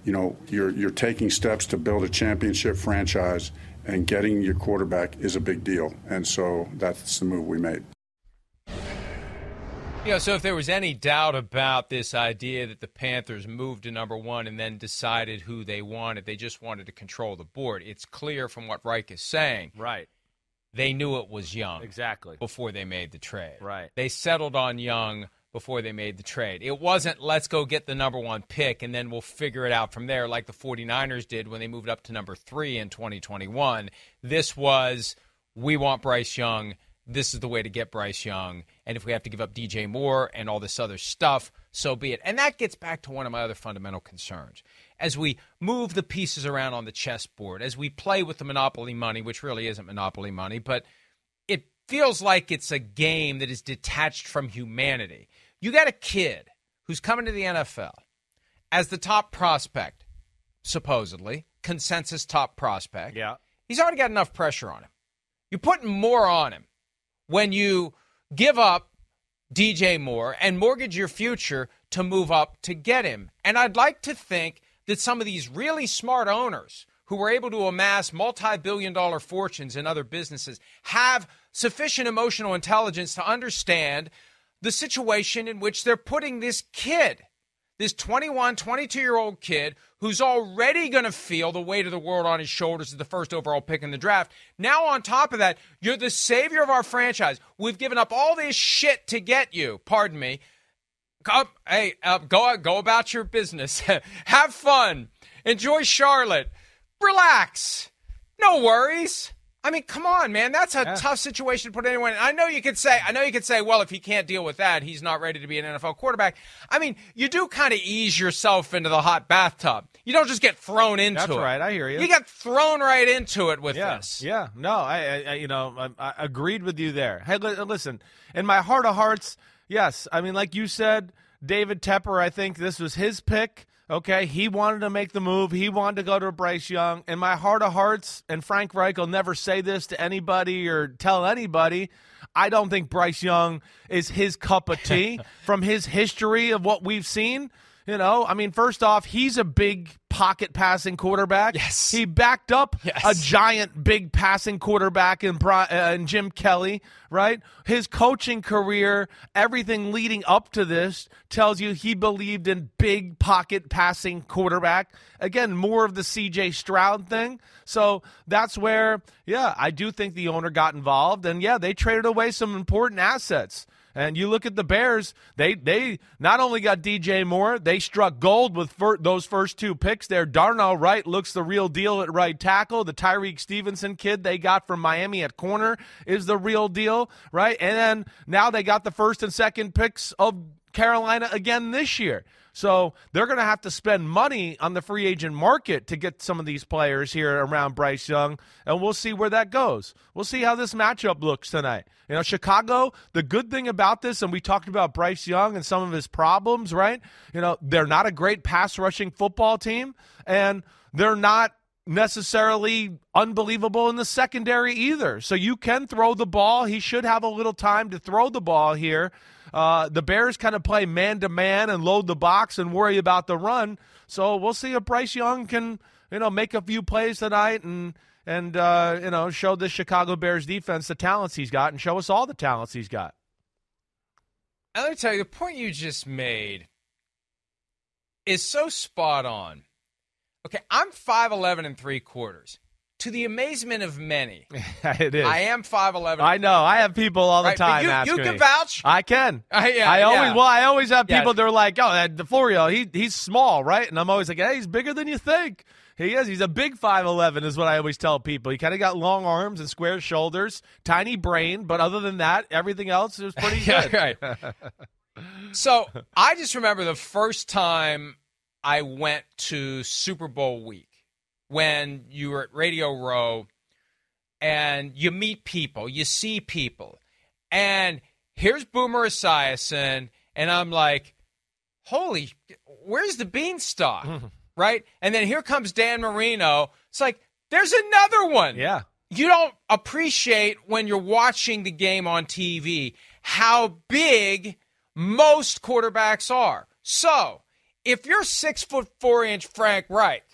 you know, you're you're taking steps to build a championship franchise, and getting your quarterback is a big deal, and so that's the move we made. You know, so if there was any doubt about this idea that the Panthers moved to number one and then decided who they wanted, they just wanted to control the board. It's clear from what Reich is saying. Right. They knew it was Young. Exactly. Before they made the trade. Right. They settled on Young before they made the trade. It wasn't let's go get the number one pick and then we'll figure it out from there like the 49ers did when they moved up to number three in 2021. This was we want Bryce Young this is the way to get Bryce Young. And if we have to give up DJ Moore and all this other stuff, so be it. And that gets back to one of my other fundamental concerns. As we move the pieces around on the chessboard, as we play with the monopoly money, which really isn't monopoly money, but it feels like it's a game that is detached from humanity. You got a kid who's coming to the NFL as the top prospect, supposedly, consensus top prospect. Yeah. He's already got enough pressure on him. You're putting more on him when you give up DJ Moore and mortgage your future to move up to get him. And I'd like to think that some of these really smart owners who were able to amass multi billion dollar fortunes in other businesses have sufficient emotional intelligence to understand the situation in which they're putting this kid, this 21, 22 year old kid who's already going to feel the weight of the world on his shoulders as the first overall pick in the draft. Now, on top of that, you're the savior of our franchise. We've given up all this shit to get you. Pardon me. Come, hey, uh, go go about your business. Have fun. Enjoy Charlotte. Relax. No worries. I mean, come on, man. That's a Yeah. tough situation to put anyone in. I know you could say, I know you could say, well, if he can't deal with that, he's not ready to be an NFL quarterback. I mean, you do kind of ease yourself into the hot bathtub. You don't just get thrown into That's it. right. I hear you. You got thrown right into it with yeah, this. Yeah, no, I, I- I you know, I, I agreed with you there. Hey, li- uh, listen, in my heart of hearts, yes. I mean, like you said, David Tepper. I think this was his pick. Okay, he wanted to make the move. He wanted to go to Bryce Young. In my heart of hearts, and Frank Reich will never say this to anybody or tell anybody. I don't think Bryce Young is his cup of tea from his history of what we've seen. You know, I mean, first off, he's a big pocket passing quarterback. Yes. He backed up a giant big passing quarterback in, uh, in Jim Kelly, right? His coaching career, everything leading up to this tells you he believed in big pocket passing quarterback. Again, more of the CJ Stroud thing. So that's where, yeah, I do think the owner got involved. And yeah, they traded away some important assets. And you look at the Bears; they they not only got DJ Moore, they struck gold with fir- those first two picks. There, Darnell Wright looks the real deal at right tackle. The Tyrique Stevenson kid they got from Miami at corner is the real deal, right? And then now they got the first and second picks of Carolina again this year. So they're going to have to spend money on the free agent market to get some of these players here around Bryce Young, and we'll see where that goes. We'll see how this matchup looks tonight. You know, Chicago, the good thing about this, and we talked about Bryce Young and some of his problems, right? You know, they're not a great pass rushing football team, and they're not necessarily unbelievable in the secondary either. So you can throw the ball. He should have a little time to throw the ball here. Uh, the Bears kind of play man to man and load the box and worry about the run. So we'll see if Bryce Young can, you know, make a few plays tonight and and uh, you know show the Chicago Bears defense the talents he's got and show us all the talents he's got. Me tell you, the point you just made is so spot on. Okay, I'm 5'11 and three quarters. To the amazement of many, it is. I am 5'11. I know. I have people all the Right, but time you- asking you can me. vouch? I can. Uh, yeah, I always yeah. well. I always have Yeah. people. They're like, "Oh, that DeFlorio, he he's small, right?" And I'm always like, "Hey, he's bigger than you think." He is. He's a big five eleven, is what I always tell people. He kind of got long arms and square shoulders, tiny brain, but other than that, everything else is pretty Yeah, good. right. So I just remember the first time I went to Super Bowl week when you were at Radio Row and you meet people, you see people, and here's Boomer Esiason, and I'm like, holy, where's the beanstalk? Mm-hmm. right? And then here comes Dan Marino. It's like, there's another one. Yeah. You don't appreciate when you're watching the game on TV how big most quarterbacks are. So, if you're six foot four inch Frank Reich,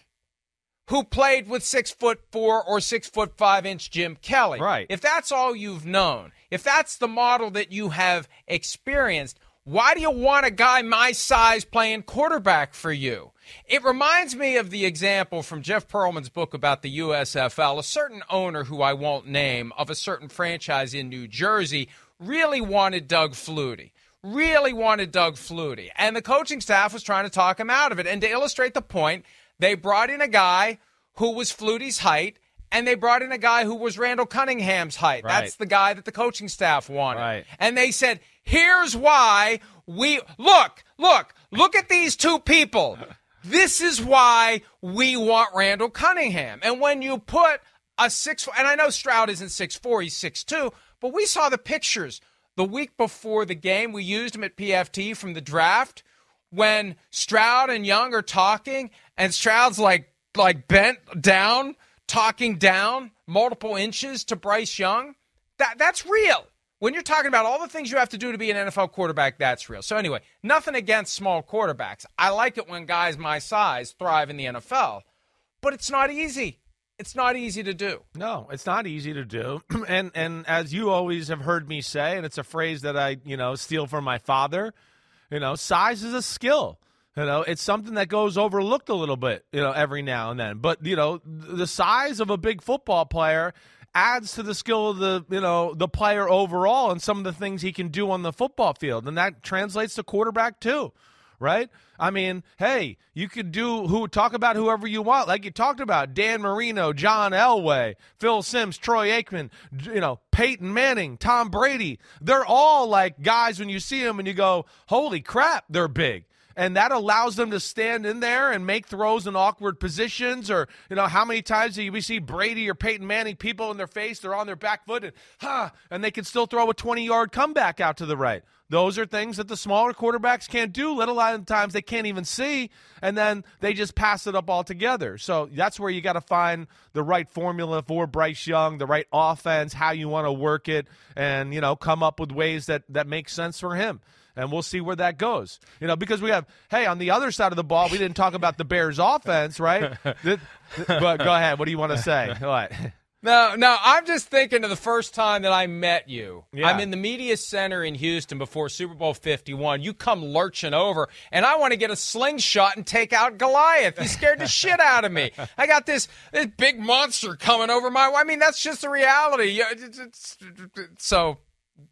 who played with six foot four or six foot five inch Jim Kelly, Right. If that's all you've known, if that's the model that you have experienced, why do you want a guy my size playing quarterback for you? It reminds me of the example from Jeff Pearlman's book about the USFL. A certain owner who I won't name of a certain franchise in New Jersey really wanted Doug Flutie. Really wanted Doug Flutie. And the coaching staff was trying to talk him out of it. And to illustrate the point, they brought in a guy who was Flutie's height, and they brought in a guy who was Randall Cunningham's height. Right. That's the guy that the coaching staff wanted. Right. And they said, here's why we look, look, look at these two people. This is why we want Randall Cunningham. And when you put a six, and I know Stroud isn't six four, he's six two, but we saw the pictures the week before the game. We used him at PFT from the draft when Stroud and Young are talking, and Stroud's like like bent down, talking down multiple inches to Bryce Young. That that's real. When you're talking about all the things you have to do to be an NFL quarterback, that's real. So anyway, nothing against small quarterbacks. I like it when guys my size thrive in the NFL, but it's not easy. It's not easy to do. No, it's not easy to do. and and as you always have heard me say, and it's a phrase that I, you know, steal from my father, you know, size is a skill. You know, it's something that goes overlooked a little bit, you know, every now and then. But, you know, the size of a big football player adds to the skill of the, you know, the player overall and some of the things he can do on the football field. And that translates to quarterback too. Right? I mean, hey, you could do who talk about whoever you want, like you talked about Dan Marino, John Elway, Phil Simms, Troy Aikman, you know, Peyton Manning, Tom Brady. They're all like guys when you see them and you go, holy crap, they're big and that allows them to stand in there and make throws in awkward positions. Or, you know, how many times do we see Brady or Peyton Manning, people in their face, they're on their back foot and, ha, and they can still throw a 20 yard comeback out to the right. Those are things that the smaller quarterbacks can't do. Let a lot of times they can't even see, and then they just pass it up altogether. So that's where you got to find the right formula for Bryce Young, the right offense, how you want to work it, and you know come up with ways that that make sense for him and we'll see where that goes. You know, because we have, hey, on the other side of the ball, we didn't talk about the Bears' offense, right? but go ahead. What do you want to say? What? No, no, I'm just thinking of the first time that I met you. Yeah. I'm in the media center in Houston before Super Bowl 51. You come lurching over, and I want to get a slingshot and take out Goliath. You scared the shit out of me. I got this, this big monster coming over my. I mean, that's just the reality. Yeah, it's- it's- So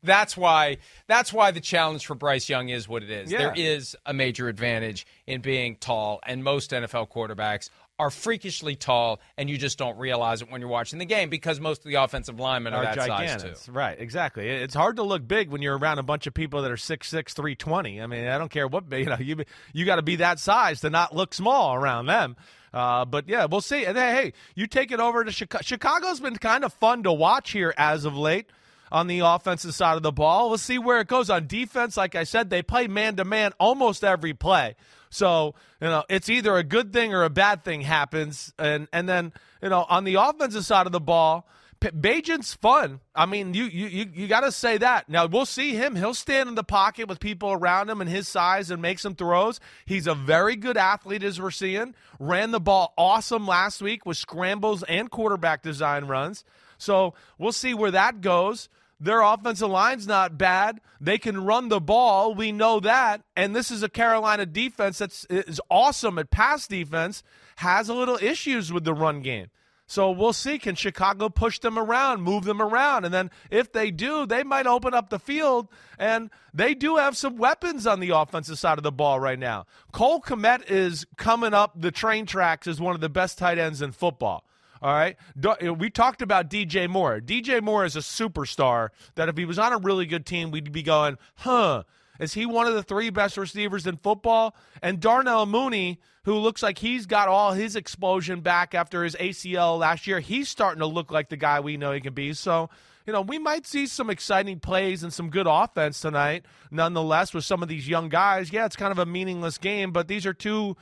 that's why that's why the challenge for Bryce Young is what it is. Yeah. There is a major advantage in being tall, and most NFL quarterbacks are freakishly tall, and you just don't realize it when you're watching the game because most of the offensive linemen are, are that size too. Right, exactly. It's hard to look big when you're around a bunch of people that are 6'6", 320. I mean, I don't care what you know. You you got to be that size to not look small around them. Uh, but yeah, we'll see. And then, hey, you take it over to Chicago. Chicago's been kind of fun to watch here as of late on the offensive side of the ball. We'll see where it goes on defense. Like I said, they play man to man almost every play. So, you know, it's either a good thing or a bad thing happens. And and then, you know, on the offensive side of the ball, P- Bagent's fun. I mean, you you you, you got to say that. Now we'll see him. He'll stand in the pocket with people around him and his size and make some throws. He's a very good athlete, as we're seeing. Ran the ball awesome last week with scrambles and quarterback design runs. So we'll see where that goes. Their offensive line's not bad. They can run the ball. We know that. And this is a Carolina defense that's is awesome at pass defense, has a little issues with the run game. So we'll see. Can Chicago push them around, move them around? And then if they do, they might open up the field. And they do have some weapons on the offensive side of the ball right now. Cole Kmet is coming up the train tracks as one of the best tight ends in football. All right. We talked about DJ Moore. DJ Moore is a superstar that if he was on a really good team, we'd be going, huh, is he one of the three best receivers in football? And Darnell Mooney, who looks like he's got all his explosion back after his ACL last year, he's starting to look like the guy we know he can be. So, you know, we might see some exciting plays and some good offense tonight, nonetheless, with some of these young guys. Yeah, it's kind of a meaningless game, but these are two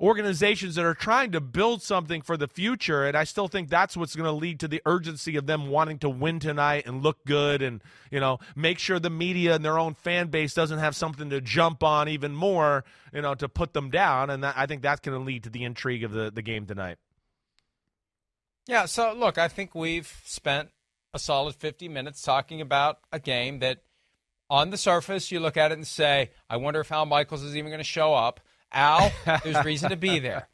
organizations that are trying to build something for the future and i still think that's what's going to lead to the urgency of them wanting to win tonight and look good and you know make sure the media and their own fan base doesn't have something to jump on even more you know to put them down and that, i think that's going to lead to the intrigue of the, the game tonight Yeah, so look, I think we've spent a solid 50 minutes talking about a game that on the surface you look at it and say, I wonder if Al Michaels is even going to show up. Al, there's reason to be there.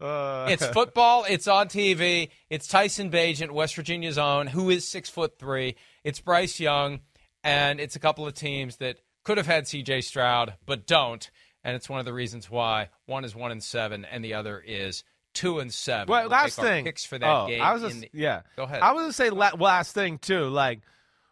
Uh, It's football. It's on TV. It's Tyson Bagent, West Virginia's own, who is six foot three. It's Bryce Young, and it's a couple of teams that could have had C.J. Stroud but don't, and it's one of the reasons why one is one and seven and the other is two and seven. Well, We'll last thing. picks for that oh, game. I was just, the- yeah. Go ahead. I was gonna say la- last thing too. Like,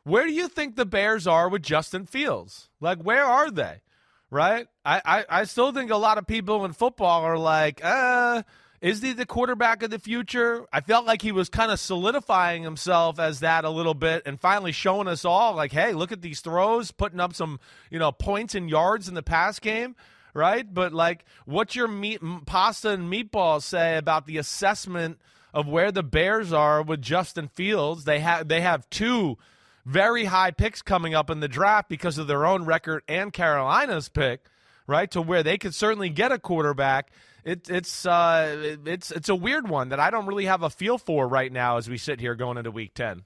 where do you think the Bears are with Justin Fields? Like, where are they? Right? I, I, I still think a lot of people in football are like, uh, is he the quarterback of the future? I felt like he was kind of solidifying himself as that a little bit and finally showing us all, like, hey, look at these throws, putting up some, you know, points and yards in the pass game right? But like, what's your meat, pasta and meatballs say about the assessment of where the Bears are with Justin Fields? They have they have two very high picks coming up in the draft because of their own record and Carolina's pick, right? To where they could certainly get a quarterback. It, it's uh, it- it's it's a weird one that I don't really have a feel for right now as we sit here going into Week Ten.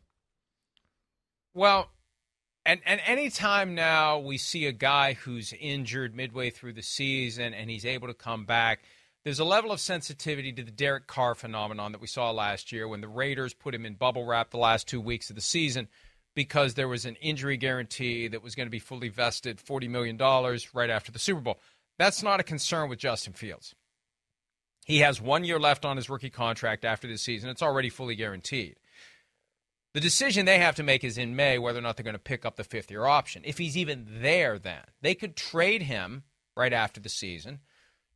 Well, and and anytime now we see a guy who's injured midway through the season and he's able to come back, there's a level of sensitivity to the Derek Carr phenomenon that we saw last year when the Raiders put him in bubble wrap the last two weeks of the season because there was an injury guarantee that was going to be fully vested, $40 million right after the Super Bowl. That's not a concern with Justin Fields. He has one year left on his rookie contract after this season. It's already fully guaranteed. The decision they have to make is in May whether or not they're going to pick up the fifth year option. If he's even there, then they could trade him right after the season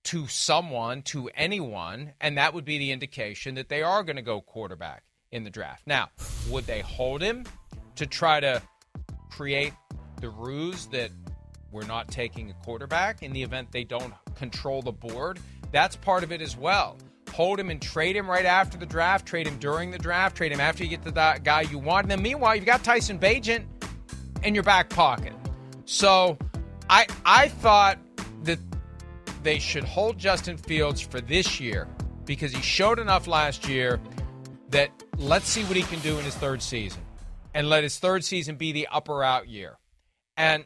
to someone, to anyone, and that would be the indication that they are going to go quarterback in the draft. Now, would they hold him to try to create the ruse that we're not taking a quarterback in the event they don't control the board? That's part of it as well. Hold him and trade him right after the draft, trade him during the draft, trade him after you get to that guy you want. And then meanwhile, you've got Tyson Bagent in your back pocket. So I I thought that they should hold Justin Fields for this year because he showed enough last year that let's see what he can do in his third season and let his third season be the upper out year. And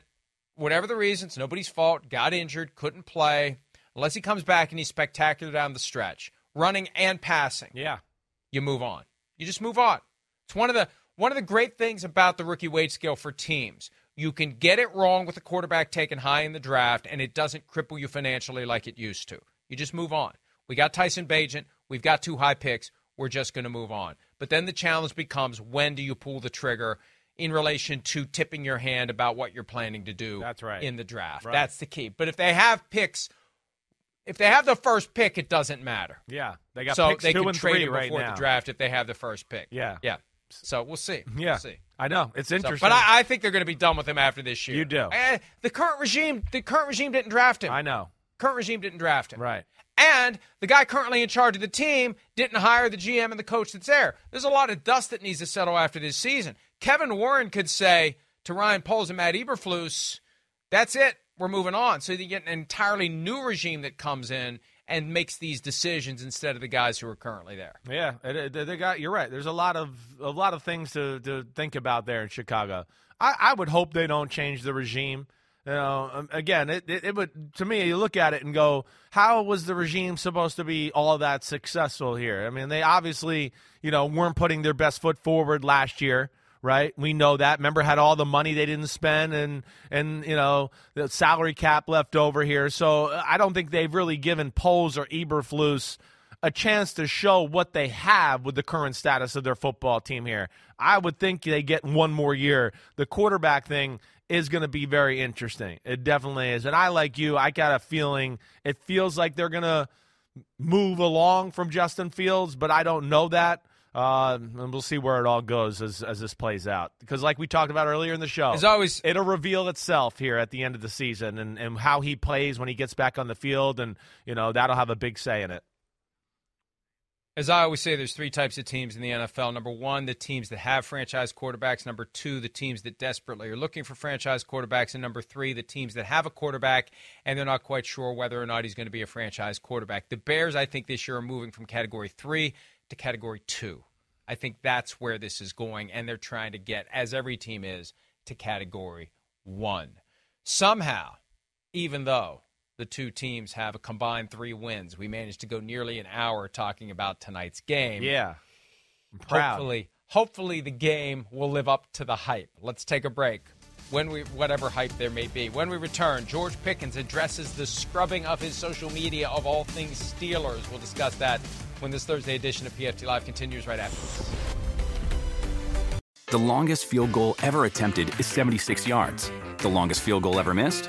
whatever the reasons, nobody's fault, got injured, couldn't play, unless he comes back and he's spectacular down the stretch, running and passing. Yeah. You move on. You just move on. It's one of the one of the great things about the rookie wage scale for teams. You can get it wrong with a quarterback taken high in the draft, and it doesn't cripple you financially like it used to. You just move on. We got Tyson Bagent. We've got two high picks. We're just going to move on. But then the challenge becomes when do you pull the trigger in relation to tipping your hand about what you're planning to do That's right. in the draft. Right. That's the key. But if they have picks, if they have the first pick, it doesn't matter. Yeah, they got so picks they two can and trade three right before now. the draft if they have the first pick. Yeah. yeah. So we'll see. Yeah, we'll see. I know it's So- interesting. but I, I think they're going to be done with him after this year. You do. Eh, the current regime, the current regime didn't draft him. I know. Current regime didn't draft him. Right. And the guy currently in charge of the team didn't hire the GM and the coach that's there. There's a lot of dust that needs to settle after this season. Kevin Warren could say to Ryan Poles and Matt Eberflus, "That's it. We're moving on." So you get an entirely new regime that comes in and makes these decisions instead of the guys who are currently there. Yeah, it- uh, they got. You're right. There's a lot of a lot of things to, to think about there in Chicago. I, I would hope they don't change the regime. You know, um, again, it, it, it would to me. You look at it and go, how was the regime supposed to be all that successful here? I mean, they obviously, you know, weren't putting their best foot forward last year. Right, we know that. Remember, had all the money they didn't spend, and and you know the salary cap left over here. So uh, I don't think they've really given Poles or Eberflus a chance to show what they have with the current status of their football team here. I would think they get one more year. The quarterback thing is going to be very interesting. It definitely is. And I, like you, I got a feeling it feels like they're going to move along from Justin Fields, but I don't know that. Uh, and we'll see where it all goes as, as this plays out. Because, like we talked about earlier in the show, As always- it'll reveal itself here at the end of the season and, and how he plays when he gets back on the field. And, you know, that'll have a big say in it. As I always say, there's three types of teams in the NFL. Number one, the teams that have franchise quarterbacks. Number two, the teams that desperately are looking for franchise quarterbacks. And number three, the teams that have a quarterback and they're not quite sure whether or not he's going to be a franchise quarterback. The Bears, I think, this year are moving from category three to category two. I think that's where this is going. And they're trying to get, as every team is, to category one. Somehow, even though the two teams have a combined three wins, we managed to go nearly an hour talking about tonight's game. Yeah. I'm proud. Hopefully, hopefully the game will live up to the hype. Let's take a break. When we whatever hype there may be. When we return, George Pickens addresses the scrubbing of his social media of all things Steelers. We'll discuss that when this Thursday edition of PFT Live continues right after this. The longest field goal ever attempted is 76 yards. The longest field goal ever missed?